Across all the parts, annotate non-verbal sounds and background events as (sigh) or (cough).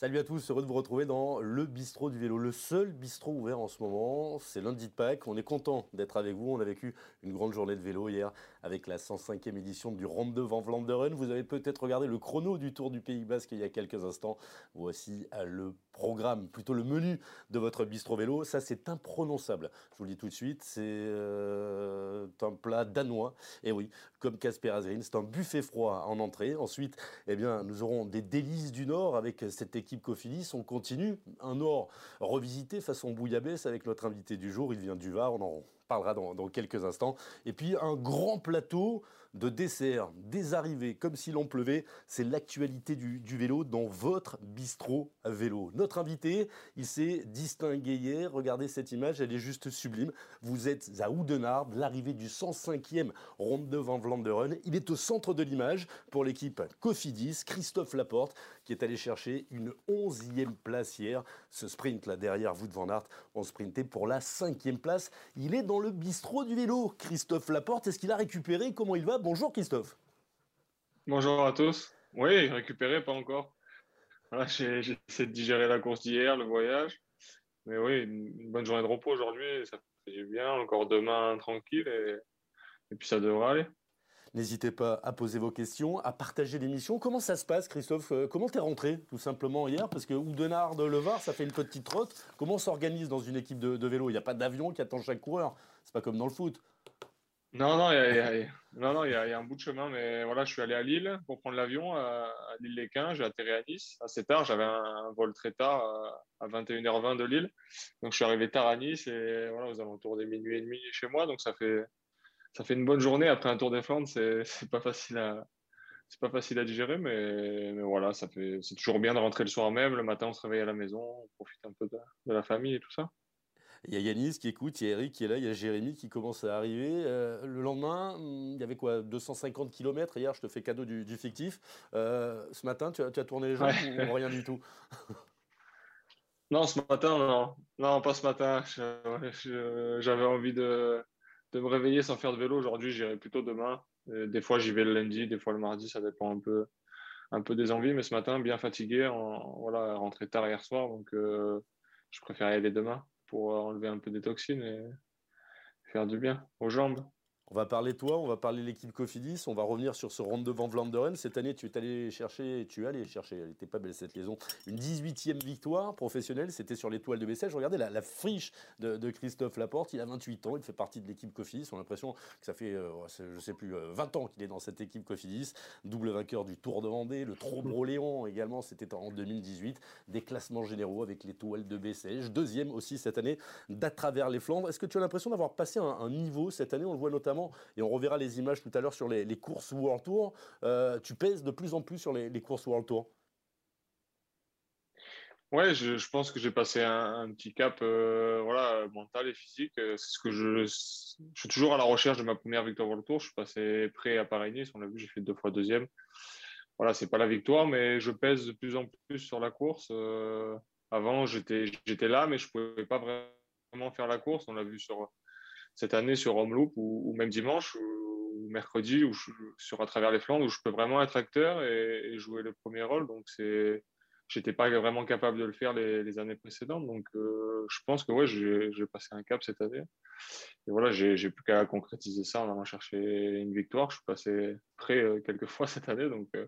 Salut à tous, heureux de vous retrouver dans le bistrot du vélo, le seul bistrot ouvert en ce moment. C'est lundi de Pâques, on est content d'être avec vous. On a vécu une grande journée de vélo hier avec la 105e édition du Ronde Van Vlaanderen. Vous avez peut-être regardé le chrono du Tour du Pays Basque il y a quelques instants. Voici euh, le programme, plutôt le menu de votre bistrot vélo. Ça, c'est imprononçable. Je vous le dis tout de suite, c'est euh, un plat danois. Et oui, comme Casper Azrin, c'est un buffet froid en entrée. Ensuite, eh bien, nous aurons des délices du Nord avec cette équipe Cofidis. On continue. Un Nord revisité façon bouillabaisse avec notre invité du jour. Il vient du Var. On en parlera dans, quelques instants. Et puis un grand plateau de desserts, des arrivées, comme si l'on pleuvait. C'est l'actualité du, vélo dans votre bistrot à vélo. Notre invité, il s'est distingué hier. Regardez cette image, elle est juste sublime. Vous êtes à Oudenarde, l'arrivée du 105e Ronde de Van Vlaanderen. Il est au centre de l'image pour l'équipe Cofidis, Christophe Laporte, qui est allé chercher une 11e place hier. Ce sprint là derrière vous de Van Aert, on sprintait pour la 5e place. Il est dans le bistrot du vélo. Christophe Laporte, est-ce qu'il a récupéré? Comment il va? Bonjour Christophe. Bonjour à tous. Oui, récupéré, pas encore. j'ai essayé de digérer la course d'hier, le voyage. Mais oui, une bonne journée de repos aujourd'hui, ça fait du bien. Encore demain, tranquille, et, et puis ça devrait aller. N'hésitez pas à poser vos questions, à partager l'émission. Comment ça se passe, Christophe? Euh, Comment t'es rentré, tout simplement, hier? Parce que Oudenard de Levar, ça fait une petite trotte. Comment on s'organise dans une équipe de, vélo? Il n'y a pas d'avion qui attend chaque coureur. C'est pas comme dans le foot. Non, non, il y, a, non, non, il y, a, un bout de chemin, mais voilà, je suis allé à Lille pour prendre l'avion à, Lille-les-Quins. J'ai atterri à Nice assez tard. J'avais un, vol très tard à, 21h20 de Lille. Donc, je suis arrivé tard à Nice et voilà, aux alentours des minuit et demi chez moi. Donc, ça fait, ça fait une bonne journée après un Tour des Flandres. C'est (laughs) pas pas facile à digérer, mais, mais voilà, c'est toujours bien de rentrer le soir même. Le matin, on se réveille à la maison, on profite un peu de, la famille et tout ça. Il y a Yanis qui écoute, il y a Eric qui est là, il y a Jérémy qui commence à arriver. Euh, le lendemain, il y avait quoi 250 km. Hier, je te fais cadeau du, fictif. Euh, ce matin, tu as, tu as, tourné les jambes ou rien du tout? (laughs) Non, ce matin, non. Non, pas ce matin. J'avais envie de, de me réveiller sans faire de vélo. Aujourd'hui, j'irai plutôt demain. des fois, j'y vais le lundi, des fois le mardi, ça dépend un peu, un peu des envies. Mais ce matin, bien fatigué, en, voilà, rentré tard hier soir, donc euh, je préfère y aller demain pour enlever un peu des toxines et faire du bien aux jambes. On va parler toi, on va parler l'équipe Cofidis, on va revenir sur ce round de Van Vlaanderen. Cette année, tu es allé chercher, tu es allé chercher, elle n'était pas belle cette liaison, une 18e victoire professionnelle, c'était sur l'étoile de Bessel. Je regardais la, friche de, Christophe Laporte, il a 28 ans, il fait partie de l'équipe Cofidis. On a l'impression que ça fait, euh, je sais plus, 20 euh, ans qu'il est dans cette équipe Cofidis. Double vainqueur du Tour de Vendée, le Trobro-Léon également, c'était en 2018. Des classements généraux avec l'étoile de Bessèges. Deuxième aussi cette année d'à travers les Flandres. Est-ce que tu as l'impression d'avoir passé un niveau cette année? On le voit notamment et on reverra les images tout à l'heure sur les, courses World Tour, euh, tu pèses de plus en plus sur les, courses World Tour. Ouais, je, pense que j'ai passé un, petit cap euh, voilà, mental et physique. Euh, c'est ce que je, je suis toujours à la recherche de ma première victoire World Tour. Je suis passé prêt à Paris-Nice. On l'a vu, j'ai fait deux fois deuxième. Voilà, c'est pas la victoire, mais je pèse de plus en plus sur la course. avant, j'étais, j'étais là, mais je pouvais pas vraiment faire la course. On l'a vu sur, cette année sur Homeloop ou, ou, même dimanche ou, mercredi ou sur à travers les Flandres où je peux vraiment être acteur et, jouer le premier rôle. Donc c'est j'étais pas vraiment capable de le faire les, années précédentes. Donc, euh, je pense que ouais, j'ai passé un cap cette année. Et voilà, j'ai plus qu'à concrétiser ça en allant chercher une victoire. Je suis passé près euh, quelques (laughs) fois cette année, donc il euh,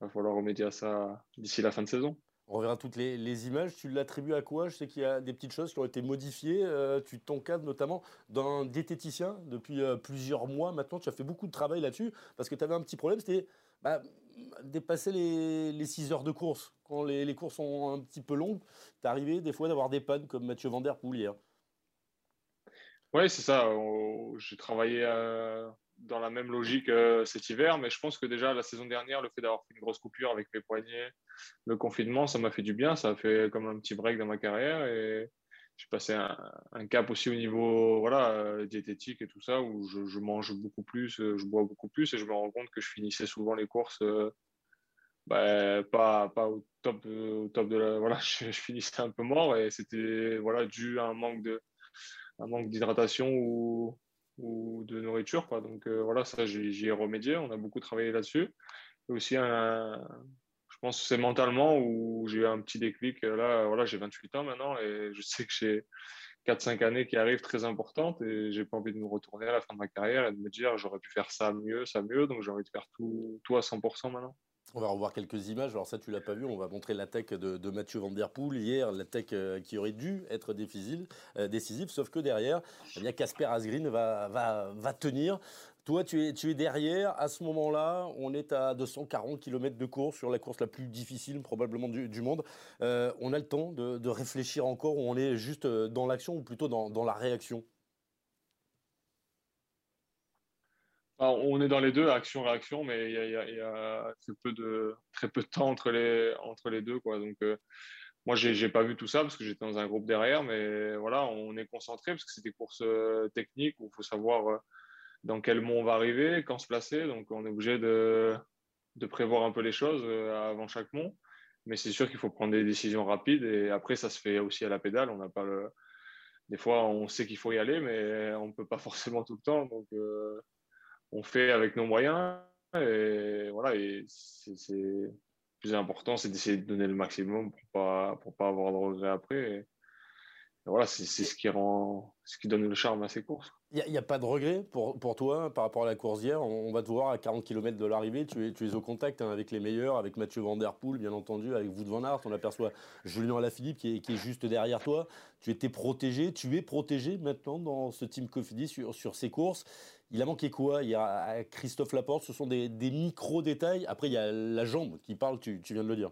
va falloir remédier à ça d'ici la fin de saison. On verra toutes les, images. Tu l'attribues à quoi? Je sais qu'il y a des petites choses qui ont été modifiées. Euh, tu t'encadres notamment d'un diététicien depuis euh, plusieurs mois maintenant. Tu as fait beaucoup de travail là-dessus parce que tu avais un petit problème, c'était bah, dépasser les, 6 heures de course. Quand les, courses sont un petit peu longues, tu arrivé des fois d'avoir des pannes comme Mathieu Van Der Poel hier. Oui, c'est ça. J'ai travaillé euh, dans la même logique euh, cet hiver, mais je pense que déjà la saison dernière, le fait d'avoir fait une grosse coupure avec mes poignets, le confinement, ça m'a fait du bien, ça a fait comme un petit break dans ma carrière et j'ai passé un, cap aussi au niveau voilà euh, diététique et tout ça où je, mange beaucoup plus, euh, je bois beaucoup plus et je me rends compte que je finissais souvent les courses bah, pas, pas au top au top de la (laughs) voilà je, finissais un peu mort et c'était voilà dû à un manque de un manque d'hydratation ou ou de nourriture. Quoi. Donc euh, voilà, ça, j'y ai remédié. On a beaucoup travaillé là-dessus. Et aussi, je pense que c'est mentalement où j'ai eu un petit déclic. Là, voilà, j'ai 28 ans maintenant et je sais que j'ai 4-5 années qui arrivent très importantes et j'ai pas envie de me retourner à la fin de ma carrière et de me dire j'aurais pu faire ça mieux, ça mieux, donc j'ai envie de faire tout, tout à 100% maintenant. On va revoir quelques images. Alors ça, tu l'as pas vu. On va montrer l'attaque de, de Mathieu Van Der Poel hier, l'attaque euh, qui aurait dû être décisive, euh, décisive sauf que derrière, eh bien Casper Asgreen va, va, va tenir. Toi, tu es, derrière. À ce moment-là, on est à 240 km de course sur la course la plus difficile probablement du, monde. Euh, on a le temps de, réfléchir encore ou on est juste dans l'action ou plutôt dans, la réaction? On est dans les deux, action-réaction, mais il y a, très, peu de, très peu de temps entre les, entre les deux. Donc, euh, moi, je n'ai pas vu tout ça parce que j'étais dans un groupe derrière, mais voilà, on est concentré parce que c'est des courses euh, techniques où il faut savoir euh, dans quel mont on va arriver, quand se placer. Donc, on est obligé de, prévoir un peu les choses avant chaque mont. Mais c'est sûr qu'il faut prendre des décisions rapides et après, ça se fait aussi à la pédale. On n'a pas le... Des fois, on sait qu'il faut y aller, mais on ne peut pas (laughs) forcément tout le temps. Donc, on fait avec nos moyens. Et voilà, et c'est plus important, c'est d'essayer de donner le maximum pour pas pour pas avoir de regrets après. Voilà, c'est ce qui rend, ce qui donne le charme à ces courses. Il n'y a, pas de regret pour, pour toi par rapport à la course d'hier. On, va te voir à 40 km de l'arrivée. Tu es, tu es au contact hein, avec les meilleurs, avec Mathieu Van Der Poel, bien entendu, avec Wout Van Aert. On aperçoit Julien Alaphilippe qui est, qui est juste derrière toi. Tu étais protégé. Tu es protégé maintenant dans ce team Cofidis sur, sur ces courses. Il a manqué quoi? Il y a Christophe Laporte, ce sont des, micro-détails. Après, il y a la jambe qui parle, tu, viens de le dire.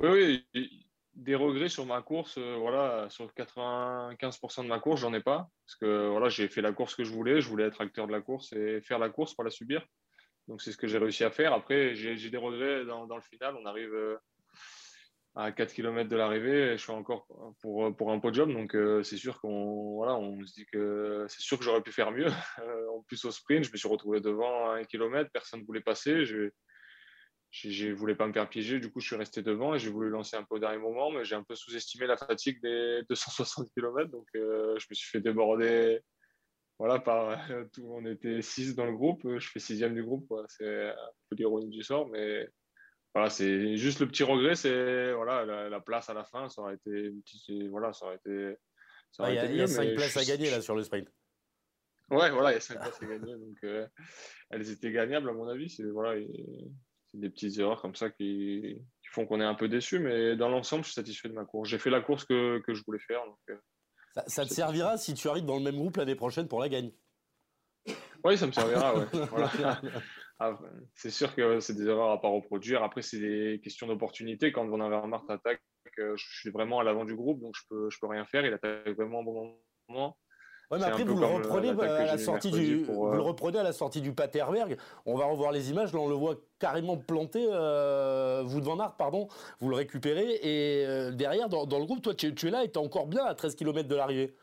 Oui, oui, des regrets sur ma course, euh, voilà, sur 95% de ma course, j'en ai pas. Parce que voilà, j'ai fait la course que je voulais, je voulais être acteur de la course et faire la course, pour la subir. Donc c'est ce que j'ai réussi à faire. Après, j'ai des regrets dans, le final. On arrive euh, à 4 km de l'arrivée, je suis encore pour, un podium. Donc, euh, c'est sûr qu'on voilà, on se dit que c'est sûr que j'aurais pu faire mieux. (laughs) Euh, en plus, au sprint, je me suis retrouvé devant 1 km, personne ne voulait passer. Ne voulais pas me faire piéger, du coup, je suis resté devant et j'ai voulu lancer un peu au dernier moment, mais j'ai un peu sous-estimé la fatigue des (laughs) 260 km. Donc, euh, je me suis fait déborder. Voilà, par tout, on était 6 dans le groupe, je fais sixième du groupe. C'est un peu l'ironie du sort, mais voilà, c'est juste le petit regret, c'est voilà, la, place à la fin, ça aurait été, voilà, ça aurait été. il y a, 5 places à gagner là sur le sprint. Ouais, voilà, il y a 5 places à gagner, donc euh, elles étaient gagnables à mon avis. C'est voilà, c'est des petites erreurs comme ça qui, font qu'on est un peu déçu, mais dans l'ensemble, je suis satisfait de ma course. J'ai fait la course que, que je voulais faire. Donc, euh, ça, ça te servira si tu arrives dans le même groupe l'année prochaine pour la gagne. Oui, ça me servira, ouais. (laughs) voilà. Ah, c'est sûr que c'est des erreurs à pas reproduire. Après, c'est des questions d'opportunité. Quand Van Avermaet attaque, euh, je suis vraiment à l'avant du groupe, donc je peux, je peux rien faire. Il attaque vraiment au bon moment. Ouais, mais après, vous le, reprenez à la sortie du, vous le euh, reprenez à la sortie du Paterberg. On va revoir les images. Là, on le voit carrément planté. Euh, vous de Van Aert, pardon. Vous le récupérez. Et euh, derrière, dans, le groupe, toi, tu, tu es là et tu es encore bien à 13 km de l'arrivée.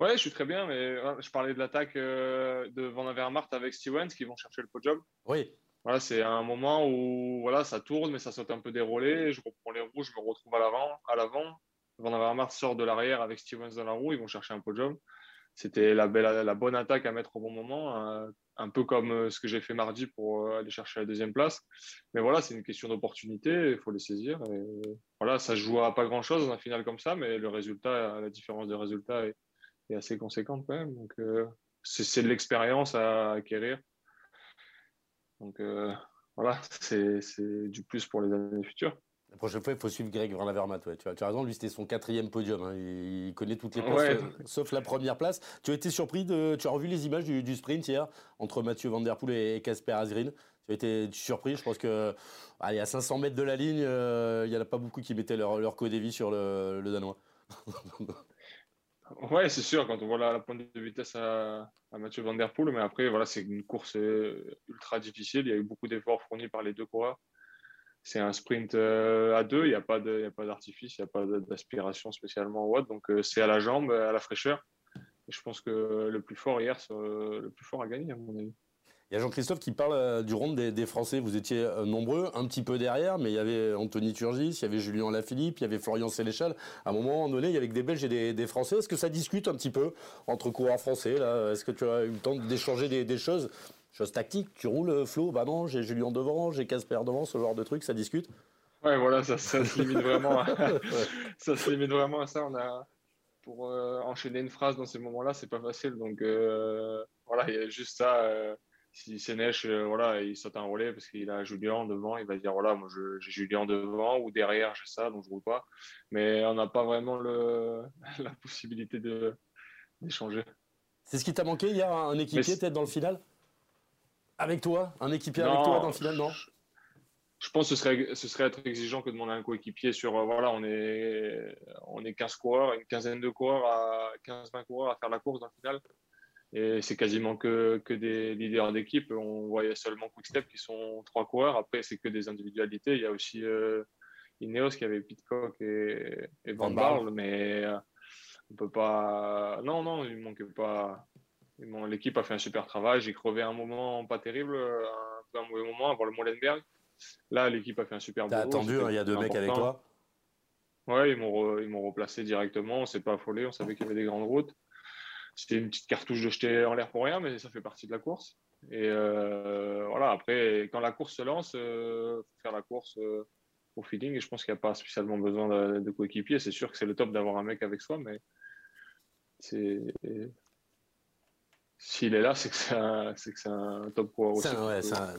Ouais, je suis très bien, mais je parlais de l'attaque euh, de Van Avermaet avec Stevens qui vont chercher le podium. Oui. Voilà, c'est un moment où voilà, ça tourne, mais ça saute un peu déroulé. Je reprends les roues, je me retrouve à l'avant. À l'avant. Van Avermaet sort de l'arrière avec Stevens dans la roue, ils vont chercher un podium. C'était la, belle, la bonne attaque à mettre au bon moment, hein. un peu comme euh, ce que j'ai fait mardi pour euh, aller chercher la deuxième place. Mais voilà, c'est une question d'opportunité, il faut les saisir. Voilà, ça se joue à pas grand-chose dans un final comme ça, mais le résultat, la différence de résultat est, assez conséquente quand même. Donc, euh, c'est de l'expérience à acquérir. Donc, euh, voilà, c'est du plus pour les années futures. La prochaine fois, il faut suivre Greg Van Avermaet. Tu, tu as raison, lui, c'était son quatrième podium. Hein. Il, connaît toutes les places, euh, sauf la première place. Tu as été surpris de. Tu as revu les images du, sprint hier entre Mathieu Van Der Poel et Casper Asgreen. Tu as été surpris? Je pense que, allez, à 500 mètres de la ligne, il n'y en a pas beaucoup qui mettaient leur, leur codévie sur le, le Danois. (laughs) Ouais, c'est sûr, quand on voit la, pointe de vitesse à, Mathieu Van Der Poel, mais après, voilà, c'est une course euh, ultra difficile. Il y a eu beaucoup d'efforts fournis par les deux coureurs. C'est un sprint euh, à deux, il n'y a pas d'artifice, il n'y a pas d'aspiration spécialement au donc euh, c'est à la jambe, à la fraîcheur. Je pense que le plus fort hier, le plus fort a gagné, à mon avis. Il y a Jean-Christophe qui parle euh, du rond des, Français. Vous étiez nombreux, un petit peu derrière, mais il y avait Anthony Turgis, il y avait Julien Lafilippe, il y avait Florian Sénéchal. À un moment donné, il y avait des Belges et des, Français. Est-ce que ça discute un petit peu entre coureurs français Est-ce que tu as eu le temps d'échanger des, choses? Chose tactique, tu roules Flo, bah non, j'ai Julien devant, j'ai Casper devant, ce genre de truc, ça discute Ouais, voilà, ça, se limite vraiment à, (laughs) ça se limite vraiment à ça. On a, pour enchaîner une phrase dans ces moments-là, c'est pas facile. Donc voilà, il y a juste ça si euh, voilà, il saute un relais parce qu'il a Julien devant, il va dire voilà, moi j'ai Julien devant ou derrière, j'ai ça, donc je roule pas. Mais on n'a pas vraiment le, (laughs) la possibilité d'échanger. C'est ce qui t'a manqué hier, un équipier peut-être dans le final? Avec toi Un équipier avec toi dans le final, non je pense que ce serait, ce serait être exigeant que de demander un coéquipier sur, euh, voilà, on est, on est 15 coureurs, une quinzaine de coureurs, à 15-20 coureurs à faire la course dans le final. Et c'est quasiment que, que des leaders d'équipe. On voyait seulement Quickstep qui sont trois coureurs. Après, c'est que des individualités. Il y a aussi euh, Ineos qui avait Pitcock et, Van Barle, mais euh, on peut pas. Non, non, il manquait pas. L'équipe a fait un super travail. J'ai crevé un moment pas terrible, un peu un mauvais moment avant le Molenberg. Là, l'équipe a fait un super boulot. T'as attendu, hein, il y a deux mecs avec toi? Ouais, ils m'ont replacé directement. On s'est pas affolé. On savait qu'il y avait des grandes routes. C'était une petite cartouche de jeter en l'air pour rien, mais ça fait partie de la course. Et euh, voilà, après, quand la course se lance, il euh, faut faire la course euh, au feeling. Et je pense qu'il n'y a pas spécialement besoin de, de coéquipier. C'est sûr que c'est le top d'avoir un mec avec soi, mais c'est. S'il est là, c'est que c'est un, un, top coureur aussi.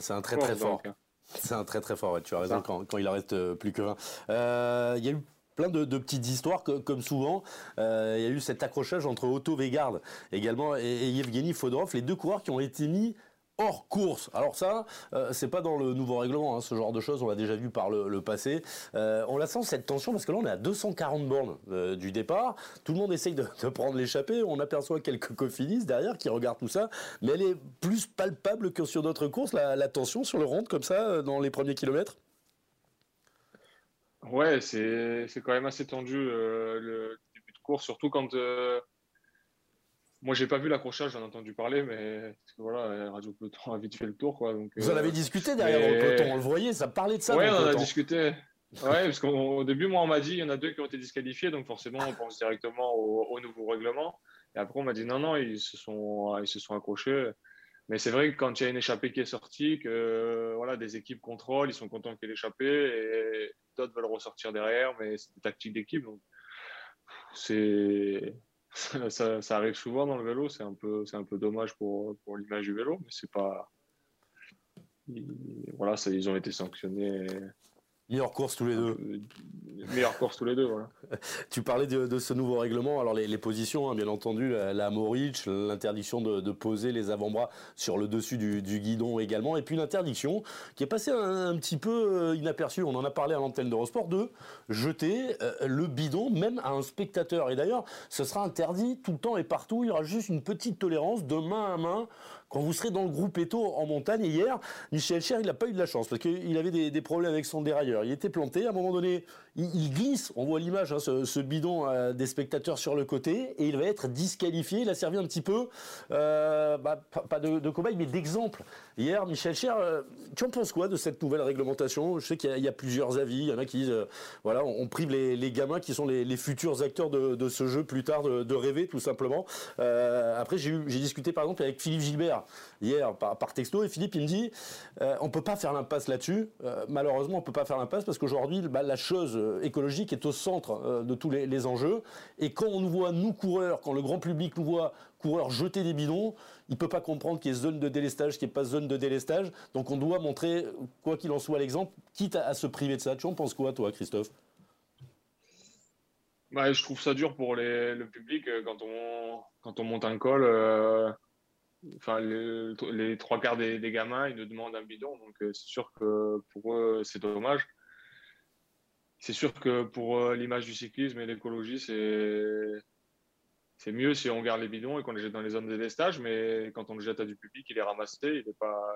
C'est un, très très fort. C'est un très très fort, tu as raison, quand, quand, il en reste plus que 20. Il y a eu plein de, petites histoires, comme souvent. Euh, il y a eu cet accrochage entre Otto Vegard également et, et Yevgeny Fodorov, les deux coureurs qui ont été mis hors course. Alors ça, euh, c'est pas dans le nouveau règlement, hein, ce genre de choses, on l'a déjà vu par le, passé. Euh, on la sent cette tension parce que là on est à 240 bornes du départ, tout le monde essaye de, prendre l'échappée, on aperçoit quelques cofinis derrière qui regardent tout ça, mais elle est plus palpable que sur d'autres courses, la, la tension sur le rond comme ça dans les premiers kilomètres? Ouais, c'est quand même assez tendu euh, le début de course, surtout quand. Euh, moi, j'ai pas vu l'accrochage, j'en ai entendu parler, mais parce que voilà, Radio Peloton a vite fait le tour. Quoi, donc, Vous en avez euh, discuté derrière le peloton, on le voyait, ça parlait de ça. Ouais, on en a discuté. Ouais, parce qu'au début, moi, on m'a dit il y en a deux qui ont été disqualifiés, donc forcément, on pense directement au, au nouveau règlement. Et après, on m'a dit non, non, ils se sont, ils se sont accrochés. Mais c'est vrai que quand il y a une échappée qui est sortie, que voilà, des équipes contrôlent, ils sont contents qu'il y ait l'échappée et d'autres veulent ressortir derrière, mais c'est des tactiques d'équipe. Donc c'est ça, arrive souvent dans le vélo, c'est un peu un peu dommage pour, pour l'image du vélo, mais c'est pas voilà, ils ont été sanctionnés Meilleure course tous les deux. Meilleure course tous les deux, voilà. (laughs) tu parlais de, ce nouveau règlement. Alors les, positions, hein, bien entendu, la, la l'interdiction de, poser les avant-bras sur le dessus du, guidon également, et puis l'interdiction qui est passée un, petit peu euh, inaperçue. On en a parlé à l'antenne d'Eurosport de jeter euh, le bidon même à un spectateur. Et d'ailleurs, ce sera interdit tout le temps et partout. Il y aura juste une petite tolérance de main à main quand vous serez dans le groupe Eto en montagne. hier, Michel Cher, il n'a pas eu de la chance parce qu'il avait des, problèmes avec son dérailleur. Il était planté. À un moment donné, il, glisse. On voit l'image, hein, ce, bidon euh, des spectateurs sur le côté et il va être disqualifié. Il a servi un petit peu, euh, bah, pas de, cobaye, mais d'exemple. Hier, Michel Cher, euh, tu en penses quoi de cette nouvelle réglementation? Je sais qu'il y, a plusieurs avis. Il y en a qui disent, voilà, on, prive les, gamins qui sont les, futurs acteurs de, ce jeu plus tard de, rêver, tout simplement. après, j'ai discuté par exemple avec Philippe Gilbert hier par, texto et Philippe il me dit euh, on peut pas faire l'impasse là-dessus. Euh, malheureusement on peut pas faire l'impasse parce qu'aujourd'hui bah, la chose euh, écologique est au centre de tous les, enjeux et quand on nous voit nous coureurs, quand le grand public nous voit coureurs jeter des bidons, il peut pas comprendre qu'il y ait zone de délestage, qu'il n'y ait pas zone de délestage. Donc on doit montrer quoi qu'il en soit l'exemple, quitte à, se priver de ça. Tu en penses quoi toi Christophe? Bah, je trouve ça dur pour le public quand on, quand on monte un col enfin, les, trois quarts des, gamins, ils nous demandent un bidon. Donc, euh, c'est sûr que pour eux, c'est dommage. C'est sûr que pour euh, l'image du cyclisme et l'écologie, c'est, c'est mieux si on garde les bidons et qu'on les jette dans les zones de délestage. Mais quand on le jette à du public, il est ramassé, il ne pas,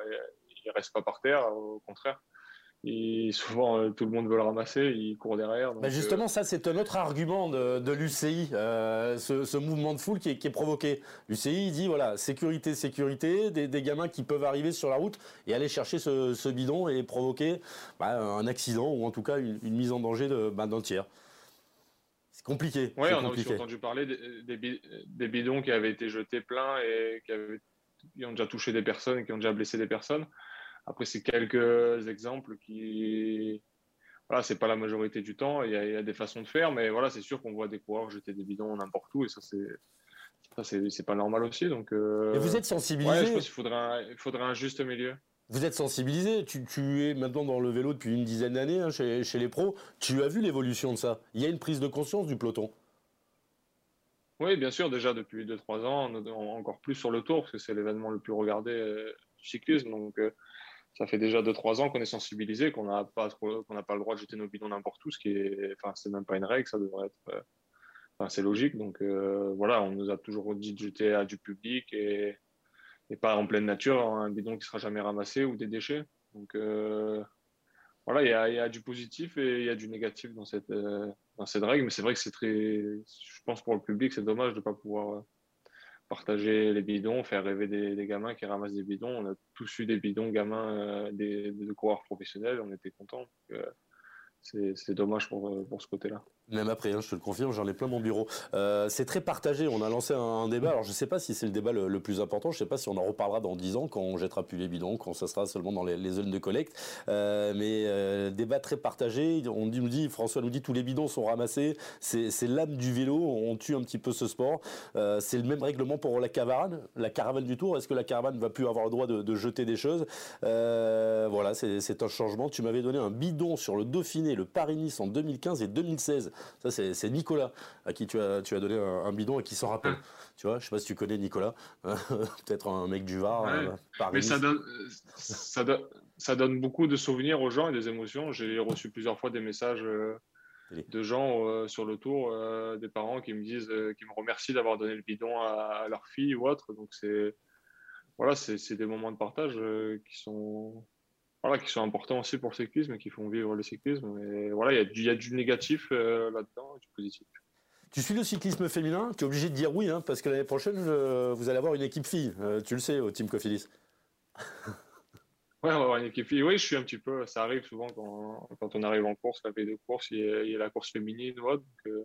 il reste pas par terre, au contraire et souvent euh, tout le monde veut le ramasser, il court derrière. Bah, justement, euh, ça c'est un autre argument de, l'UCI, euh, ce, mouvement de foule qui est, provoqué. L'UCI dit voilà sécurité, sécurité, des, gamins qui peuvent arriver sur la route et aller chercher ce, bidon et provoquer bah, un accident ou en tout cas une, mise en danger bah, d'un tiers. C'est compliqué. Oui, on a aussi entendu parler des, des, bidons qui avaient été jetés pleins et qui avaient qui ont déjà touché des personnes et qui ont déjà blessé des personnes. Après, c'est quelques exemples qui. Voilà, c'est pas la majorité du temps. Il y, a, des façons de faire, mais voilà, c'est sûr qu'on voit des coureurs jeter des bidons n'importe où et ça, c'est. c'est pas normal aussi. Donc, euh... vous êtes sensibilisé ouais, je pense qu'il faudrait un, il faudrait un juste milieu. Vous êtes sensibilisé, tu, tu, es maintenant dans le vélo depuis une dizaine d'années hein, chez, chez, les pros. Tu as vu l'évolution de ça? Il y a une prise de conscience du peloton? Oui, bien sûr, déjà depuis 2-3 ans, encore plus sur le tour, parce que c'est l'événement le plus regardé euh, du cyclisme. Donc, euh, ça fait déjà 2-3 ans qu'on est sensibilisé, qu'on n'a pas, qu'on n'a pas le droit de jeter nos bidons n'importe où, ce qui est, enfin, même pas une règle, ça devrait être, euh, enfin, c'est logique. Donc, voilà, on nous a toujours dit de jeter à du public et, et pas en pleine nature, un bidon qui sera jamais ramassé ou des déchets. Donc, voilà, il y, a, y, a, du positif et il y a du négatif dans cette, euh, dans cette règle, mais c'est vrai que c'est très, je pense pour le public, c'est dommage de ne pas pouvoir euh, partager les bidons, faire rêver des, gamins qui ramassent des bidons. On a tous eu des bidons gamins, euh, des, de coureurs professionnels, on était contents c'est dommage pour, euh, pour ce côté-là. Même après, hein, je te le confirme, j'en ai plein mon bureau. Euh, c'est très partagé. On a lancé un, débat. Alors, je ne sais pas si c'est le débat le, plus important. Je ne sais pas si on en reparlera dans 10 ans, quand on jettera plus les bidons, quand ça sera seulement dans les, zones de collecte. Euh, mais débat très partagé. On nous dit, François nous dit, tous les bidons sont ramassés. C'est l'âme du vélo. On tue un petit peu ce sport. c'est le même règlement pour la caravane, la caravane du Tour. Est-ce que la caravane va plus avoir le droit de, de jeter des choses? Voilà, c'est un changement. Tu m'avais donné un bidon sur le Dauphiné le Paris-Nice en 2015 et 2016. Ça, c'est Nicolas à qui tu as, tu as donné un, bidon et qui s'en rappelle. Ah. Tu vois, je sais pas si tu connais Nicolas, (laughs) peut-être un mec du Var. Euh, mais ça donne, ça, ça donne beaucoup de souvenirs aux gens et des émotions. J'ai reçu plusieurs fois des messages euh, de gens euh, sur le tour, des parents qui me disent, qui me remercient d'avoir donné le bidon à, à, leur fille ou autre. Donc c'est voilà, c'est des moments de partage qui sont voilà, qui sont importants aussi pour le cyclisme et qui font vivre le cyclisme. Et voilà, il y, a du, y a du négatif euh, là-dedans et du positif. Tu suis le cyclisme féminin, tu es obligé de dire oui, hein, parce que l'année prochaine, vous allez avoir une équipe fille, euh, tu le sais, au Team Cofidis. Ouais, on va avoir une équipe fille. Oui, je suis un petit peu. Ça arrive souvent quand, quand on arrive en course, la veille de course, il y, a, la course féminine. Ouais, donc, euh,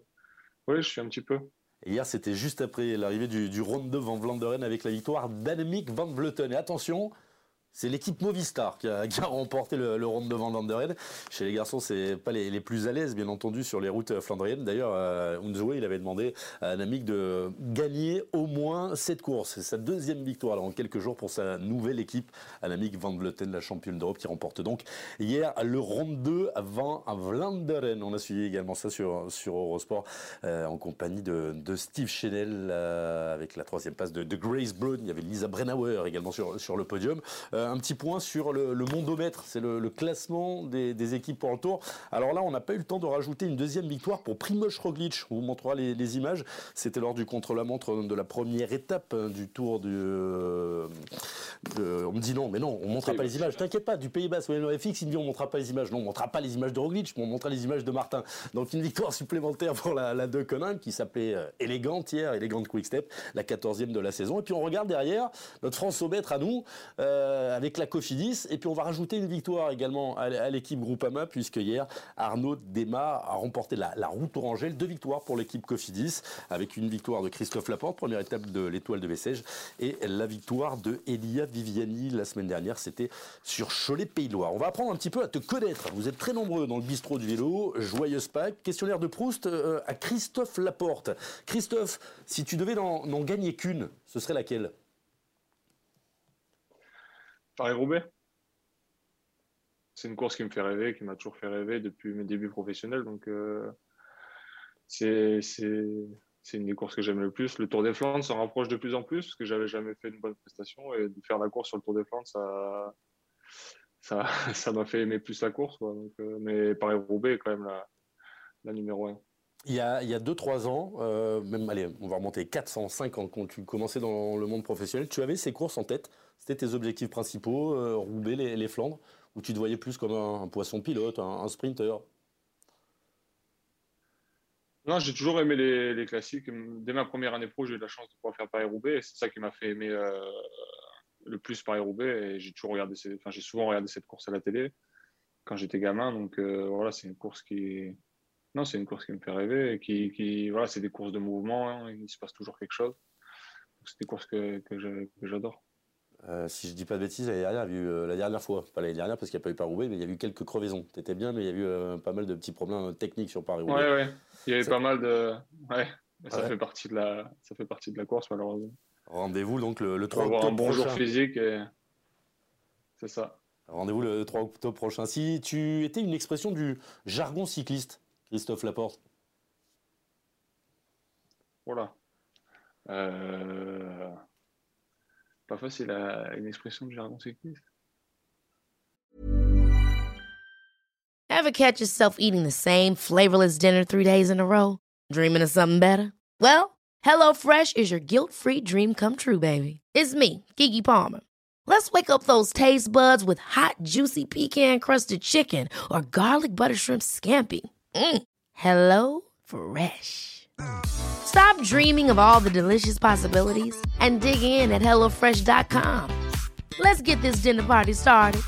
oui, je suis un petit peu. Et hier, c'était juste après l'arrivée du, du Ronde de Van Vlanderen avec la victoire d'Annemiek van Vleuten. Et attention, c'est l'équipe Movistar (laughs) qui a, remporté le, le round de Vanderen. Chez les garçons, c'est pas les, plus à l'aise, bien entendu, sur les routes flandriennes. D'ailleurs, euh, il avait demandé à Namik de gagner au moins cette course. C'est sa deuxième victoire en quelques jours pour sa nouvelle équipe, Annemiek van Vleuten, la championne d'Europe, qui remporte donc hier le round 2 avant. On a suivi également ça sur, Eurosport euh, en compagnie de, Steve Chenel euh, avec la troisième passe de, Grace Brown. Il y avait Lisa Brennauer également sur, le podium. Euh, un petit point sur le, mondomètre, c'est le, classement des, équipes pour le tour. Alors là, on n'a pas eu le temps de rajouter une deuxième victoire pour Primoz Roglic. On vous montrera les, images. C'était lors du contre-la-montre de la première étape hein, du tour du. Euh, on me dit non, mais non, on ne montrera pas les images. T'inquiète pas, du Pays Basque, le FX, il me dit on ne montrera pas les images. Non, on ne montrera pas les images de Roglic, mais on montrera les images de Martin. Donc une victoire supplémentaire pour la, De Conin qui s'appelait euh, élégante hier, élégante Quick Step, la 14e de la saison. Et puis on regarde derrière notre France Aubêtre à nous. Euh, avec la Cofidis. Et puis on va rajouter une victoire également à l'équipe Groupama, puisque hier, Arnaud Desmar a remporté la, route orangelle. Deux victoires pour l'équipe Cofidis, avec une victoire de Christophe Laporte, première étape de l'étoile de Bessèges, et la victoire de Elia Viviani la semaine dernière. C'était sur Cholet-Pays-Loire. On va apprendre un petit peu à te connaître. Vous êtes très nombreux dans le bistrot du vélo. Joyeuse Pâques. Questionnaire de Proust euh, à Christophe Laporte. Christophe, si tu devais n'en gagner qu'une, ce serait laquelle? Paris-Roubaix. C'est une course qui me fait rêver, qui m'a toujours fait rêver depuis mes débuts professionnels. Donc, euh, c'est une des courses que j'aime le plus. Le Tour des Flandres s'en rapproche de plus en plus parce que j'avais jamais fait une bonne prestation et de faire la course sur le Tour des Flandres, ça (laughs) m'a fait aimer plus la course. Euh, mais Paris-Roubaix est quand même la, numéro un. Il y a 2-3 ans, euh, allez, on va remonter 405 ans quand tu commençais dans le monde professionnel, tu avais ces courses en tête c'était tes objectifs principaux, euh, rouler les, Flandres, ou tu te voyais plus comme un, poisson pilote, un, sprinter? Non, j'ai toujours aimé les, classiques. Dès ma première année pro, j'ai eu la chance de pouvoir faire Paris-Roubaix, c'est ça qui m'a fait aimer euh, le plus Paris-Roubaix. J'ai toujours regardé, enfin, j'ai souvent regardé cette course à la télé quand j'étais gamin. Donc euh, voilà, c'est une course qui, non, c'est une course qui me fait rêver. Et qui, voilà, c'est des courses de mouvement. Hein, il se passe toujours quelque chose. C'est des courses que j'adore. Si je dis pas de bêtises, l'année dernière, il y a eu, la dernière fois, pas l'année dernière parce qu'il n'y a pas eu Paris-Roubaix, mais il y a eu quelques crevaisons. Tu étais bien, mais il y a eu pas mal de petits problèmes techniques sur Paris-Roubaix. Ouais, ouais. Il y avait pas mal de. Ouais. Ça, fait partie de la... ça fait partie de la course, malheureusement. Rendez-vous donc le, 3 octobre. un bon jour physique. Et... C'est ça. Rendez-vous le 3 octobre prochain. Si tu étais une expression du jargon cycliste, Christophe Laporte Voilà. Euh... Pas facile à une expression du jargon. Ever catch yourself eating the same flavorless dinner three days in a row? Dreaming of something better? Well, HelloFresh is your guilt-free dream come true, baby. It's me, Kiki Palmer. Let's wake up those taste buds with hot, juicy pecan-crusted chicken or garlic butter shrimp scampi. Mm. Hello Fresh. Stop dreaming of all the delicious possibilities and dig in at HelloFresh.com. Let's get this dinner party started.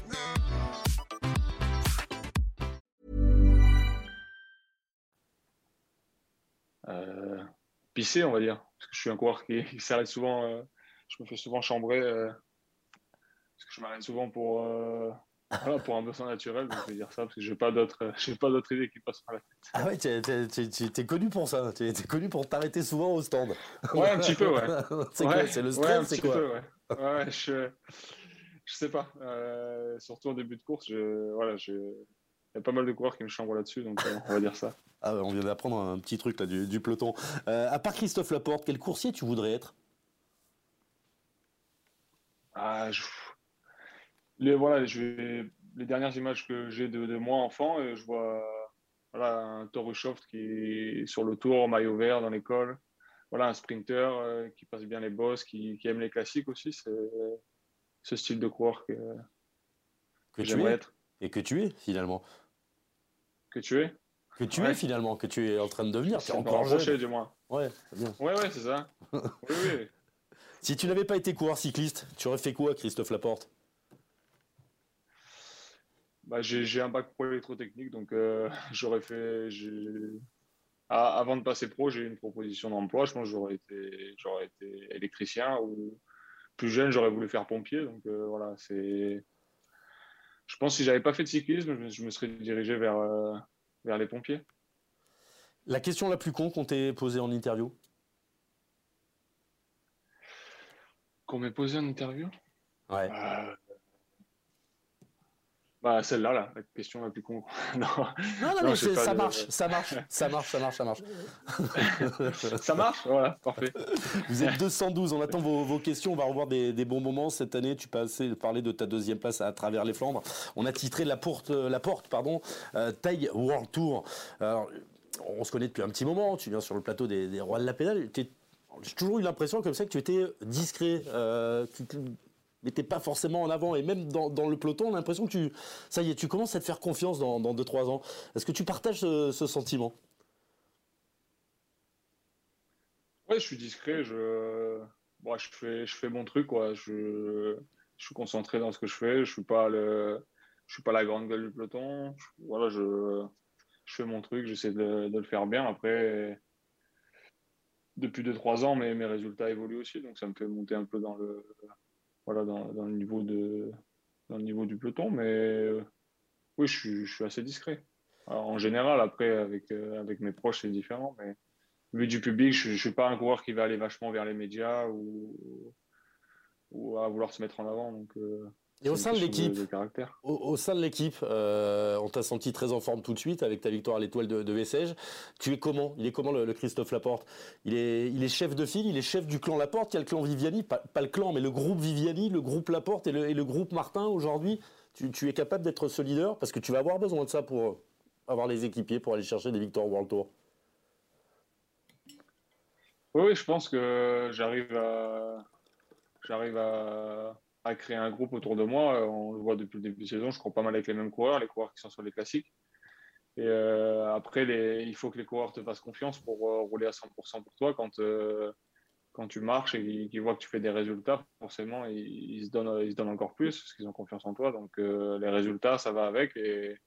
Euh, pisser, on va dire. Parce que je suis un coureur qui, qui s'arrête souvent. Euh, je me fais souvent chambrer. Euh, parce que je m'arrête souvent pour, euh, voilà, pour un besoin naturel. Donc je vais dire ça parce que je n'ai pas d'autres idées qui passent par la tête. Ah ouais, tu es, connu pour ça. Tu es, connu pour t'arrêter souvent au stand. Ouais, un petit peu, ouais. (laughs) c'est ouais, C'est le stress, c'est quoi peu, ouais. ouais, je, je sais pas. Euh, surtout en début de course, je, voilà, je, il y a pas mal de coureurs qui me chambrent là-dessus, donc euh, on va dire ça. Ah, on vient d'apprendre un petit truc là du, peloton. Euh, à part Christophe Laporte, quel coursier tu voudrais être? Ah, les, voilà, je les dernières images que j'ai de, moi enfant, euh, je vois voilà, un Torushoft qui est sur le tour, maillot vert dans l'école. Voilà, un sprinter qui passe bien les bosses, qui, aime les classiques aussi. C'est ce style de coureur que, que, j'aimerais être. Et que tu es finalement que tu es. Que tu es finalement, que tu es en train de devenir. Tu es encore jeune. du moins. Ouais, c'est bien. Ouais, ouais, c'est ça. (laughs) oui, oui. Si tu n'avais pas été coureur cycliste, tu aurais fait quoi, Christophe Laporte? Bah, J'ai un bac pro électrotechnique, donc euh, (laughs) j'aurais fait. avant de passer pro, j'ai eu une proposition d'emploi. Je pense que j'aurais été, été électricien ou plus jeune, j'aurais voulu faire pompier. Donc euh, voilà, c'est je pense que si j'avais pas fait de cyclisme, je me serais dirigé vers, euh, vers les pompiers. La question la plus con qu'on t'ait posée en interview? Qu'on m'ait posée en interview? Ouais. Euh, bah, celle-là, là, la question la plus con. (laughs) non, non, non, mais (laughs) ça, marche, ça marche, ça marche, (laughs) ça marche, ça marche, ça marche? Voilà, parfait. Vous êtes 212, on attend vos, questions, on va revoir des, bons moments. Cette année, tu passais parler de ta deuxième place à travers les Flandres. On a titré la porte, la porte pardon, euh, Taille World Tour. Alors, on se connaît depuis un petit moment, tu viens sur le plateau des, Rois de la Pédale. J'ai toujours eu l'impression comme ça que tu étais discret. Euh, n'était pas forcément en avant. Et même dans, le peloton, on a l'impression que tu, ça y est, tu commences à te faire confiance dans, dans 2-3 ans. Est-ce que tu partages ce, sentiment? Ouais, je suis discret. Je, bon, je, fais, je fais mon truc. Quoi. Je, je suis concentré dans ce que je fais. Je suis pas le, je suis pas la grande gueule du peloton. voilà, je, je fais mon truc. J'essaie de, de, le faire bien. Après, depuis 2-3 ans, mes, mes résultats évoluent aussi. Donc ça me fait monter un peu dans le voilà, dans, le niveau de, dans le niveau du peloton. Mais euh, oui, je suis, assez discret. en général, après, avec, euh, avec mes proches, c'est différent. Mais vu du public, je ne suis pas un coureur qui va aller vachement vers les médias ou, ou à vouloir se mettre en avant. Euh, et au sein de l'équipe, au, sein de l'équipe, euh, on t'a senti très en forme tout de suite avec ta victoire à l'étoile de, de Tu es comment? Il est comment le, Christophe Laporte? Il est, il est chef de file, il est chef du clan Laporte. Il y a le clan Viviani, pas, le clan, mais le groupe Viviani, le groupe Laporte et le, groupe Martin aujourd'hui. Tu, es capable d'être ce leader? Parce que tu vas avoir besoin de ça pour avoir les équipiers pour aller chercher des victoires au World Tour. Oui, je pense que j'arrive à, j'arrive à à créer un groupe autour de moi. Euh, on le voit depuis le début de saison, je crois pas mal avec les mêmes coureurs, les coureurs qui sont sur les classiques. Et euh, après, il faut que les coureurs te fassent confiance pour euh, rouler à 100% pour toi. Quand, quand tu marches et qu'ils voient que tu fais des résultats, forcément, ils, se, donnent, ils se donnent encore plus parce qu'ils ont confiance en toi. Donc, les résultats, ça va avec. Et,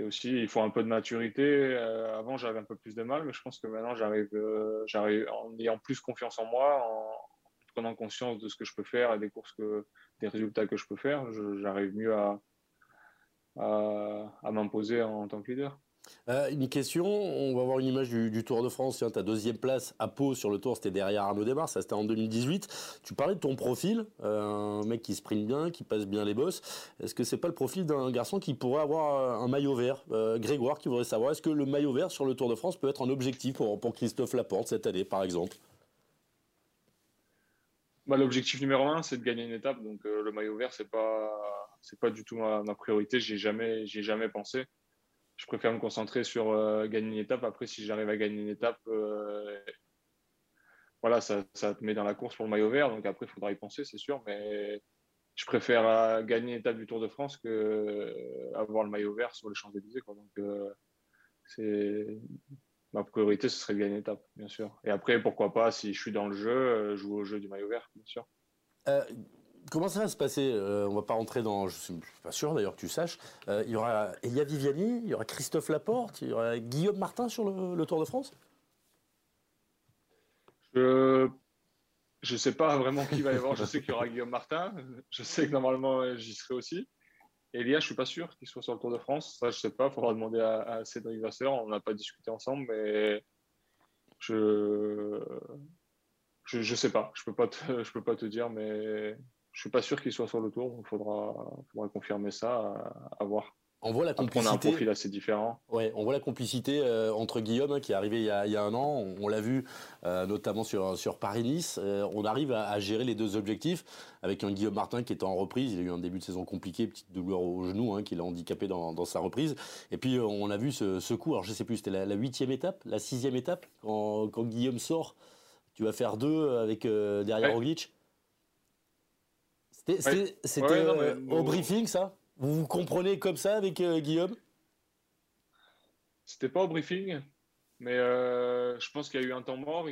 aussi, il faut un peu de maturité. avant, j'avais un peu plus de mal, mais je pense que maintenant, j'arrive, en ayant plus confiance en moi, prenant conscience de ce que je peux faire et des courses des résultats que je peux faire, j'arrive mieux à, à m'imposer en tant que leader. Euh, une question, on va voir une image du, Tour de France. ta deuxième place à Pau sur le Tour, c'était derrière Arnaud Desmar, ça c'était en 2018. Tu parlais de ton profil, euh, un mec qui sprint bien, qui passe bien les bosses. Est-ce que c'est pas le profil d'un garçon qui pourrait avoir un maillot vert? Grégoire qui voudrait savoir, est-ce que le maillot vert sur le Tour de France peut être un objectif pour, Christophe Laporte cette année, par exemple? Bah, L'objectif numéro un, c'est de gagner une étape. Donc euh, le maillot vert, c'est pas, c'est pas du tout ma, priorité. J'ai jamais, j'ai jamais pensé je préfère me concentrer sur euh, gagner une étape. Après, si j'arrive à gagner une étape, euh, voilà, ça, te met dans la course pour le maillot vert. Donc après, il faudra y penser, c'est sûr. Mais je préfère gagner une étape du Tour de France que avoir le maillot vert sur les Champs-Élysées. Donc, c'est ma priorité, ce serait de gagner une étape, bien sûr. Et après, pourquoi pas, si je suis dans le jeu, jouer au jeu du maillot vert, bien sûr. Comment ça va se passer euh, On va pas rentrer dans. Je suis pas sûr d'ailleurs que tu saches. Euh, il y aura Elia Viviani, il y aura Christophe Laporte, il y aura Guillaume Martin sur le, Tour de France? Je ne sais pas vraiment qui va y avoir. Je sais qu'il y aura Guillaume Martin. Je sais que normalement j'y serai aussi. Elia, je suis pas sûr qu'il soit sur le Tour de France. Ça, je sais pas. Il faudra demander à, Cédric Vasseur. On n'a pas discuté ensemble, mais je je, sais pas. Je peux (laughs) peux pas te dire, mais je suis pas sûr qu'il soit sur le tour, il faudra confirmer ça, à, voir. On voit la complicité. on a un profil assez différent. Ouais, on voit la complicité euh, entre Guillaume, hein, qui est arrivé il y, a, il y a un an, on, l'a vu euh, notamment sur, sur Paris-Nice. Euh, on arrive à, gérer les deux objectifs avec un Guillaume Martin qui est en reprise. Il a eu un début de saison compliqué, petite douleur au genou hein, qui l'a handicapé dans, dans, sa reprise. Et puis on a vu ce, ce coup, alors je sais plus, c'était la huitième étape, la sixième étape, quand, quand, Guillaume sort. Tu vas faire deux avec derrière Roglic. C'était au briefing, ça? Vous vous comprenez comme ça avec euh, Guillaume? C'était pas au briefing, mais euh, je pense qu'il y a eu un temps mort.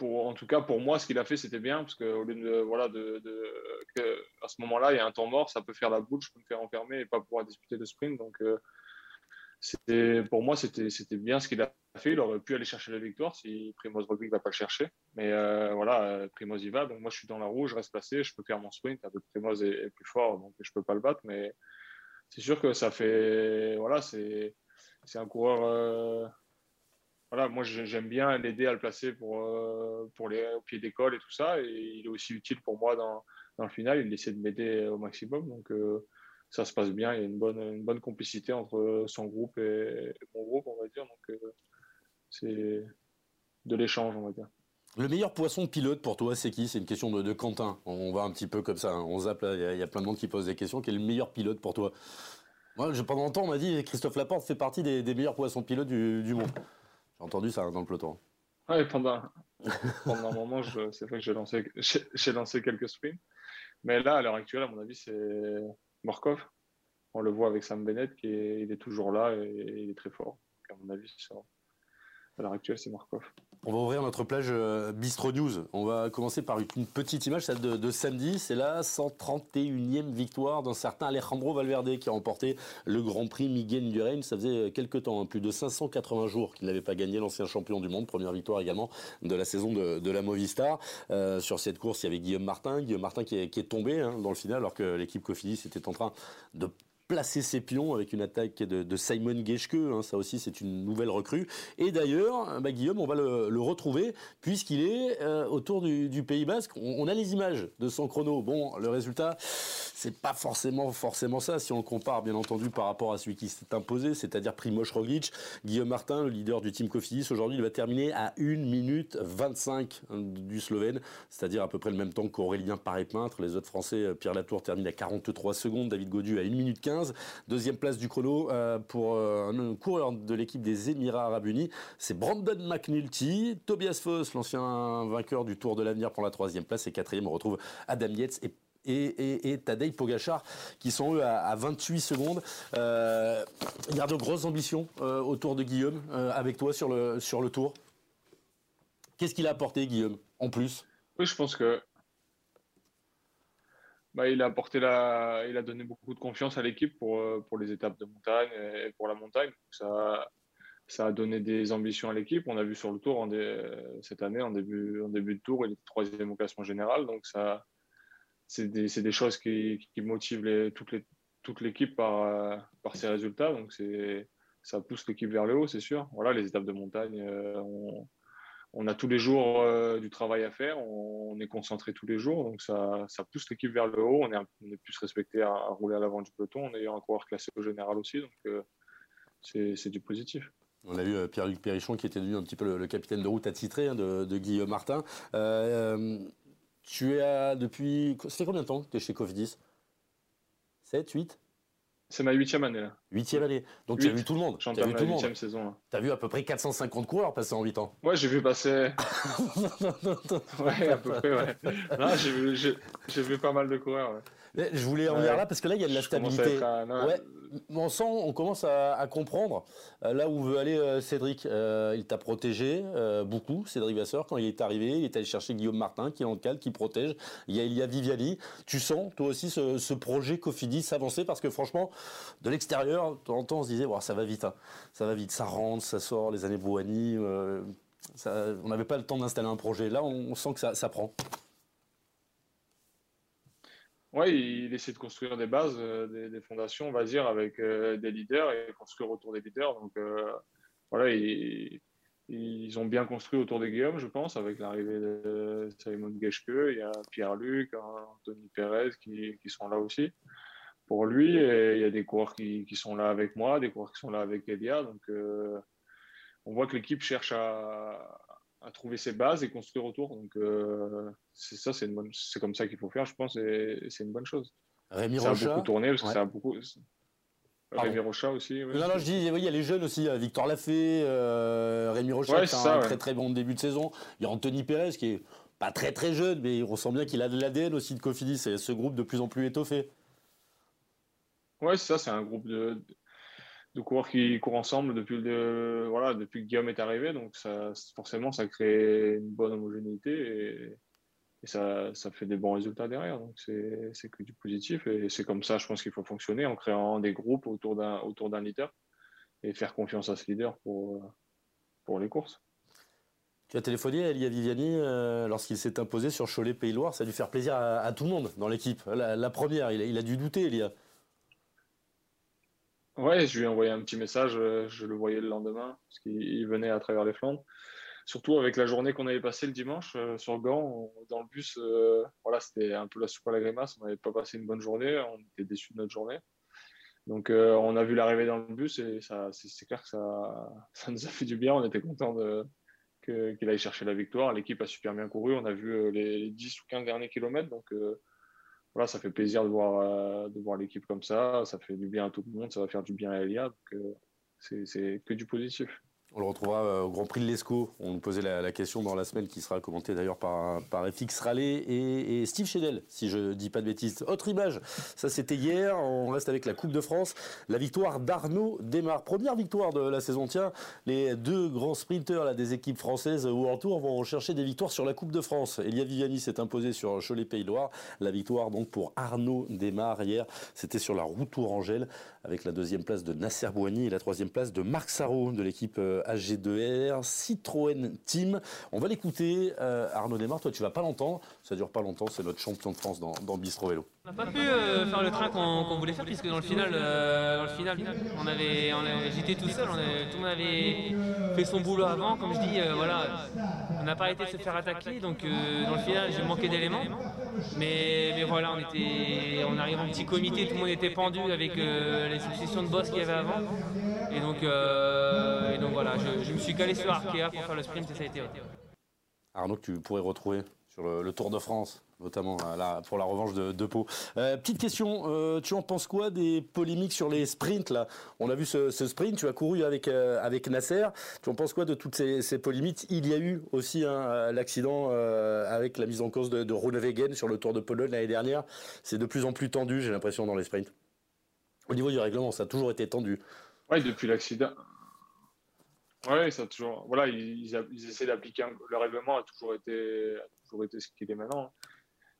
En tout cas, pour moi, ce qu'il a fait, c'était bien, parce qu'au lieu de, voilà, à ce moment-là, il y a un temps mort, ça peut faire la boule, je peux me faire enfermer et pas pouvoir disputer le sprint. Donc, c'était, pour moi, c'était, bien ce qu'il a fait. Il aurait pu aller chercher la victoire si Primoz Roglic ne va pas le chercher. Mais euh, voilà, euh, Primoz y va. Donc moi, je suis dans la roue, je reste placé, je peux faire mon sprint. Primoz est, plus fort, donc je peux pas le battre. Mais c'est sûr que ça fait, voilà, c'est, c'est un coureur. Euh, voilà, moi j'aime bien l'aider à le placer pour, pour les au pied d'école et tout ça. Et il est aussi utile pour moi dans, dans le final. Il essaie de m'aider au maximum. Donc ça se passe bien. Il y a une bonne, une bonne complicité entre son groupe et mon groupe, on va dire. Donc, euh, c'est de l'échange, on va dire. Le meilleur poisson pilote pour toi, c'est qui? C'est une question de, Quentin. On va un petit peu comme ça. Hein. On zappe, il y, a plein de monde qui pose des questions. Quel est le meilleur pilote pour toi? Moi, pendant longtemps, on m'a dit Christophe Laporte fait partie des, meilleurs poissons pilotes du, monde. J'ai entendu ça dans le peloton. Oui, pendant, (laughs) pendant un moment, c'est vrai que j'ai lancé, j'ai lancé quelques sprints. Mais là, à l'heure actuelle, à mon avis, c'est Morkov. On le voit avec Sam Bennett, qui est, il est toujours là et, il est très fort. à mon avis, à l'heure actuelle, c'est Morkov. On va ouvrir notre plage euh, Bistro News. On va commencer par une petite image, celle de, samedi. C'est la 131e victoire d'un certain Alejandro Valverde qui a remporté le Grand Prix Miguel Indurain. Ça faisait quelques temps, hein, plus de 580 jours qu'il n'avait pas gagné l'ancien champion du monde. Première victoire également de la saison de, la Movistar. Euh, sur cette course, il y avait Guillaume Martin. Guillaume Martin qui est, tombé hein, dans le final alors que l'équipe Cofidis était en train de placer ses pions avec une attaque de, Simon Geschke. Hein, ça aussi, c'est une nouvelle recrue. Et d'ailleurs, bah, Guillaume, on va le, retrouver puisqu'il est euh, autour du, Pays Basque. On, a les images de son chrono. Bon, le résultat, c'est pas forcément forcément ça si on le compare, bien entendu, par rapport à celui qui s'est imposé, c'est-à-dire Primoz Roglic. Guillaume Martin, le leader du team Cofidis, aujourd'hui, il va terminer à 1 minute 25 du Slovène, c'est-à-dire à peu près le même temps qu'Aurélien Paré-Peintre. Les autres Français, euh, Pierre Latour termine à 43 secondes, David Godu à 1 minute 15. Deuxième place du chrono euh, pour euh, un coureur de l'équipe des Émirats Arabes Unis. C'est Brandon McNulty. Tobias Foss, l'ancien vainqueur du Tour de l'Avenir pour la troisième place. Et quatrième, on retrouve Adam Yates et et, et, Tadej Pogachar qui sont eux à, 28 secondes. Euh, il y a de grosses ambitions autour de Guillaume avec toi sur le, sur le tour. Qu'est-ce qu'il a apporté Guillaume en plus? Oui, je pense que bah, il a apporté la, il a donné beaucoup de confiance à l'équipe pour, euh, pour les étapes de montagne et pour la montagne. Ça, ça a donné des ambitions à l'équipe. On a vu sur le tour en cette année, en début, début de tour, il est troisième au classement général. Donc, ça, c'est des, des, choses qui, motivent les, toute, les, toute l'équipe par, par ces résultats. Donc, ça pousse l'équipe vers le haut, c'est sûr. Voilà, les étapes de montagne, euh, on, on, a tous les jours euh, du travail à faire. On, est concentré tous les jours. Donc, ça, pousse l'équipe vers le haut. On est, on est plus respecté à, rouler à l'avant du peloton en ayant un coureur classé au général aussi. Donc, euh, c'est du positif. On a vu euh, Pierre-Luc Perrichon qui était devenu un petit peu le, capitaine de route attitré hein, de, Guillaume Martin. Tu es depuis. Ça fait combien de temps que tu es chez Cofidis? 7, 8 C'est ma huitième année là. Huitième année. Donc tu as vu tout le monde. As vu tout le monde. saison. Tu as vu à peu près 450 coureurs passer en 8 ans. Ouais, j'ai vu passer. (laughs) ouais, à peu près, ouais. (laughs) j'ai vu, vu, pas mal de coureurs. Ouais. Je voulais en venir là parce que là, il y a de la stabilité. Ouais, on sent, on commence à, comprendre euh, là où veut aller euh, Cédric. Euh, il t'a protégé beaucoup, Cédric Vasseur, quand il est arrivé. Il est allé chercher Guillaume Martin, qui est en cale, qui protège. Il y a Elia Viviali. Tu sens, toi aussi, ce, projet Cofidis s'avancer? Parce que franchement, de l'extérieur, de temps en temps, on se disait, ça va vite, hein. ça va vite, ça rentre, ça sort, les années Bouhani. on n'avait pas le temps d'installer un projet. Là, on, sent que ça prend. Oui, il essaie de construire des bases, euh, des, fondations, on va dire, avec euh, des leaders et construire autour des leaders. Donc euh, voilà, ils, ont bien construit autour des Guillaume, je pense, avec l'arrivée de Simon Geschke, il y a Pierre-Luc, Anthony Perez qui, sont là aussi pour lui. Et il y a des coureurs qui, qui, sont là avec moi, des coureurs qui sont là avec Elia. Donc on voit que l'équipe cherche à, à trouver ses bases et construire autour. Donc, euh, c'est ça, c'est, bonne, c'est comme ça qu'il faut faire, je pense, et c'est une bonne chose. Rémi ça a beaucoup tourné parce que ça a beaucoup. Rémi Rocha aussi. non, non, je dis, oui, il y a les jeunes aussi, Victor Lafay, euh, Rémi Rocha qui a un très très bon début de saison. Il y a Anthony Pérez qui est pas très très jeune, mais on sent bien qu'il a de l'ADN aussi de Cofidis. C'est ce groupe de plus en plus étoffé. Ouais, c'est ça, c'est un groupe de, de coureurs qui courent ensemble depuis, le, voilà, depuis que Guillaume est arrivé. Donc ça, forcément, ça crée une bonne homogénéité et, ça, ça, fait des bons résultats derrière. Donc c'est que du positif et c'est comme ça, je pense qu'il faut fonctionner en créant des groupes autour d'un leader et faire confiance à ce leader pour, pour les courses. Tu as téléphoné à Elia Viviani euh, lorsqu'il s'est imposé sur Cholet-Pays-Loire. Ça a dû faire plaisir à, tout le monde dans l'équipe. La, première, il a dû douter, Elia. Ouais, je lui ai envoyé un petit message, euh, je le voyais le lendemain, parce qu'il venait à travers les Flandres. Surtout avec la journée qu'on avait passée le dimanche euh, sur Gand, dans le bus, euh, voilà, c'était un peu la soupe à la grimace, on n'avait pas passé une bonne journée, on était déçus de notre journée. Donc on a vu l'arrivée dans le bus et c'est, clair que ça, (laughs) ça nous a fait du bien, on était content qu'il aille chercher la victoire. L'équipe a super bien couru, on a vu les 10 ou 15 derniers kilomètres, donc voilà, ça fait plaisir de voir, euh, de voir l'équipe comme ça. Ça fait du bien à tout le monde, ça va faire du bien à Elia. Euh, c'est que du positif. On le retrouvera euh, au Grand Prix de l'Esco. On nous posait la, question dans la semaine qui sera commentée d'ailleurs par, par FX Raleigh et, Steve Chenel, si je ne dis pas de bêtises. Autre image, ça c'était hier. On reste avec la Coupe de France. La victoire d'Arnaud démarre. Première victoire de la saison. Tiens, les deux grands sprinteurs des équipes françaises World Tour vont rechercher des victoires sur la Coupe de France. Elia Viviani s'est imposé sur Cholet-Pays-Loire. La victoire donc pour Arnaud démarre hier. C'était sur la route Tourangelle avec la deuxième place de Nasser Bouani et la troisième place de Marc Sarro de l'équipe euh, AG2R Citroën Team. On va l'écouter. Euh, Arnaud Desmar, toi tu vas pas longtemps, ça dure pas longtemps, c'est notre champion de France dans, dans Bistro Vélo. On n'a pas pu euh, faire le train qu'on voulait faire puisque dans le final, dans le final j'étais tout seul, tout le monde avait fait son boulot avant. Comme je dis, voilà, on n'a pas été se faire attaquer, donc dans le final j'ai manqué d'éléments. Mais, voilà, on était, on arrive en petit comité, tout le monde était pendu avec les successions de boss qu'il y avait avant. Et donc, euh, et donc voilà, je, me suis calé sur Arkea pour faire le sprint et ça a été. Arnaud, tu pourrais retrouver le, Tour de France, notamment là, pour la revanche de, de Pau. Euh, petite question, euh, tu en penses quoi des polémiques sur les sprints là? On a vu ce, sprint, tu as couru avec, avec Nasser. Tu en penses quoi de toutes ces, polémiques Il y a eu aussi l'accident avec la mise en cause de, de sur le Tour de Pologne l'année dernière. C'est de plus en plus tendu, j'ai l'impression, dans les sprints. Au niveau du règlement, ça a toujours été tendu. Oui, depuis l'accident. Oui, ça a toujours. Voilà, ils, essaient d'appliquer le règlement a toujours été, toujours été ce qu'il est maintenant.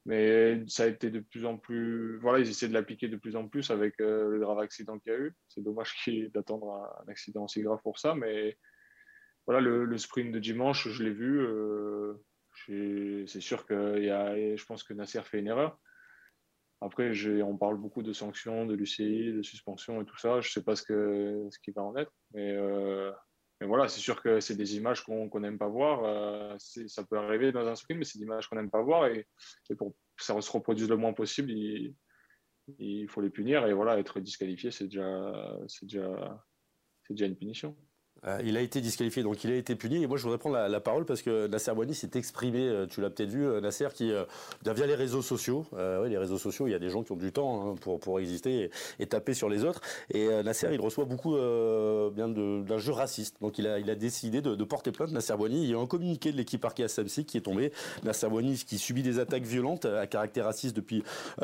Mais ça a été de plus en plus. Voilà, ils essaient de l'appliquer de plus en plus avec le grave accident qu'il y a eu. C'est dommage d'attendre un, accident aussi grave pour ça. Mais voilà, le, sprint de dimanche, je l'ai vu. c'est sûr qu'il y a. Je pense que Nasser fait une erreur. Après, on parle beaucoup de sanctions, de l'UCI, de suspension et tout ça. Je sais pas ce, que, ce qui va en être. Mais, euh, voilà, c'est sûr que c'est des images qu'on n'aime pas voir. Euh, ça peut arriver dans un sprint, mais c'est des images qu'on n'aime pas voir. Et, pour que ça se reproduise le moins possible, il, faut les punir. Et voilà, être disqualifié, c'est déjà une punition. Euh, il a été disqualifié, donc il a été puni. Et moi, je voudrais prendre la, parole parce que Nasser Boigny s'est exprimé, euh, tu l'as peut-être vu, euh, Nasser, qui via les réseaux sociaux. les réseaux sociaux, il y a des gens qui ont du temps hein, pour, exister et, taper sur les autres. Et Nasser, il reçoit beaucoup d'un jeu raciste. Donc il a, décidé de, porter plainte. Nasser Boigny, il y a un communiqué de l'équipe Arkea Samsic qui est tombé. Nasser Boigny qui subit des attaques violentes à caractère raciste depuis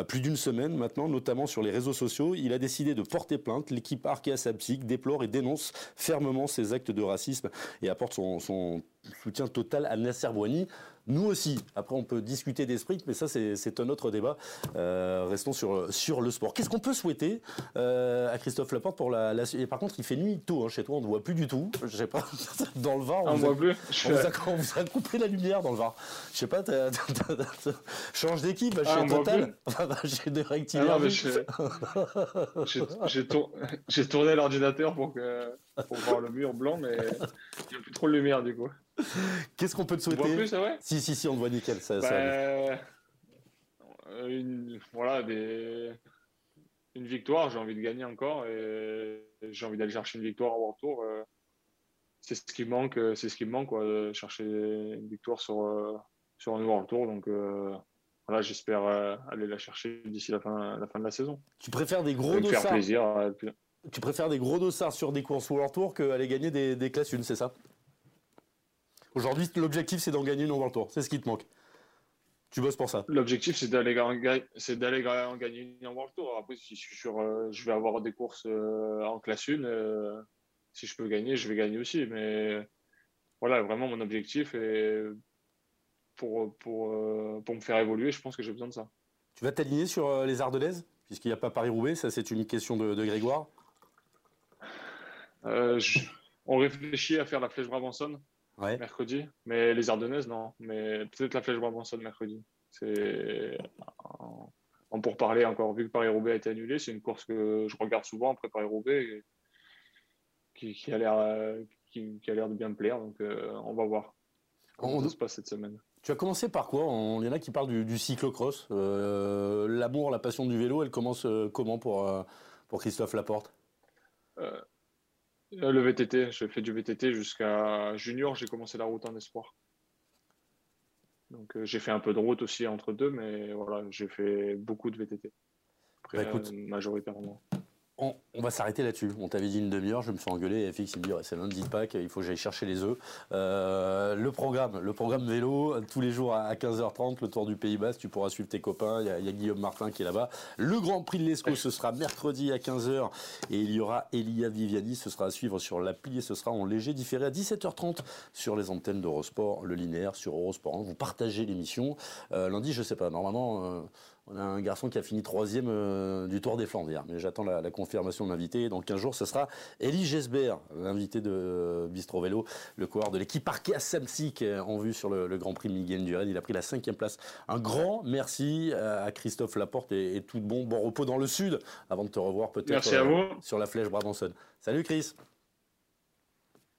plus d'une semaine maintenant, notamment sur les réseaux sociaux. Il a décidé de porter plainte. L'équipe Arkea Samsic déplore et dénonce fermement ces actes de racisme et apporte son, soutien total à Nasser Bouani. Nous aussi. Après, on peut discuter des sprints, mais ça, c'est un autre débat. Euh, restons sur, sur le sport. Qu'est-ce qu'on peut souhaiter euh, à Christophe Laporte pour la, Et par contre, il fait nuit tôt hein, chez toi, on ne voit plus du tout. Je sais pas, (laughs) dans le Var, on, ne voit plus. On vous, a, coupé la lumière dans le Var. Je sais pas, change d'équipe (laughs) bah, chez ah, Total. j'ai des ah, J'ai tourné l'ordinateur pour, que, pour voir le mur blanc, mais il n'y a plus trop de lumière du coup. Qu'est-ce qu'on peut te souhaiter plus, Si, si, si, on te voit nickel. Ça, bah, une, voilà, des, une victoire, j'ai envie de gagner encore et j'ai envie d'aller chercher une victoire en retour. Euh, c'est ce qui manque, euh, c'est ce qui me manque, quoi, chercher une victoire sur, euh, sur un nouveau retour. Donc voilà, j'espère aller la chercher d'ici la fin, la fin de la saison. Tu préfères des gros dossards faire plaisir. Tu préfères des gros dossards sur des courses World Tour qu'aller gagner des, des classes 1, c'est ça? Aujourd'hui, l'objectif, c'est d'en gagner une en World Tour. C'est ce qui te manque. Tu bosses pour ça. L'objectif, c'est d'aller en gagner une en World Tour. Après, si je, sur, euh, je vais avoir des courses euh, en classe 1, euh, si je peux gagner, je vais gagner aussi. Mais voilà, vraiment, mon objectif est pour, pour, pour me faire évoluer, je pense que j'ai besoin de ça. Tu vas t'aligner sur les Ardennaises? Puisqu'il n'y a pas Paris-Roubaix, ça c'est une question de, Grégoire. on réfléchit à faire la flèche Mercredi. Mais les Ardennaises, non. Mais peut-être la Flèche Brabançonne mercredi. C'est en parler encore. Vu que Paris-Roubaix a été annulé, c'est une course que je regarde souvent après Paris-Roubaix qui, qui, a l'air qui, a l'air de bien me plaire. Donc euh, on va voir comment ça se passe cette semaine. Tu as commencé par quoi? Il y en a qui parlent du, du cyclocross. Euh, l'amour, la passion du vélo, elle commence euh, comment pour, pour Christophe Laporte? Euh, le VTT, j'ai fait du VTT jusqu'à junior, j'ai commencé la route en espoir. Donc euh, j'ai fait un peu de route aussi entre deux, mais voilà, j'ai fait beaucoup de VTT. Après, bah, écoute, euh, majoritairement. On, va s'arrêter là-dessus. On t'avait dit une demi-heure, je me suis engueulé. FX, il me dit c'est lundi de Pâques, il faut que j'aille chercher les œufs. Euh, le programme, le programme vélo, tous les jours à 15h30, le Tour du Pays Basque. Tu pourras suivre tes copains. Il y a, Guillaume Martin qui est là-bas. Le Grand Prix de l'Esco, ce sera mercredi à 15h. Et il y aura Elia Viviani. Ce sera à suivre sur l'appli et ce sera en léger différé à 17h30 sur les antennes d'Eurosport, le linéaire sur Eurosport. Vous partagez l'émission. Euh, lundi, je sais pas, normalement. Euh, on a un garçon qui a fini troisième euh, du Tour des Flandres mais j'attends la, confirmation de l'invité. Dans 15 jours, ce sera Elie Gesbert, l'invité de euh, Bistro Vélo, le coureur de l'équipe Arkea Samsic euh, en vue sur le, Grand Prix Miguel Dured. Il a pris la cinquième place. Un grand merci à Christophe Laporte et, tout bon bon repos dans le sud avant de te revoir peut-être sur la flèche Brabanson. Salut Chris.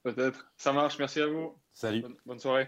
Peut-être. Ça marche. Merci à vous. Salut. bonne soirée.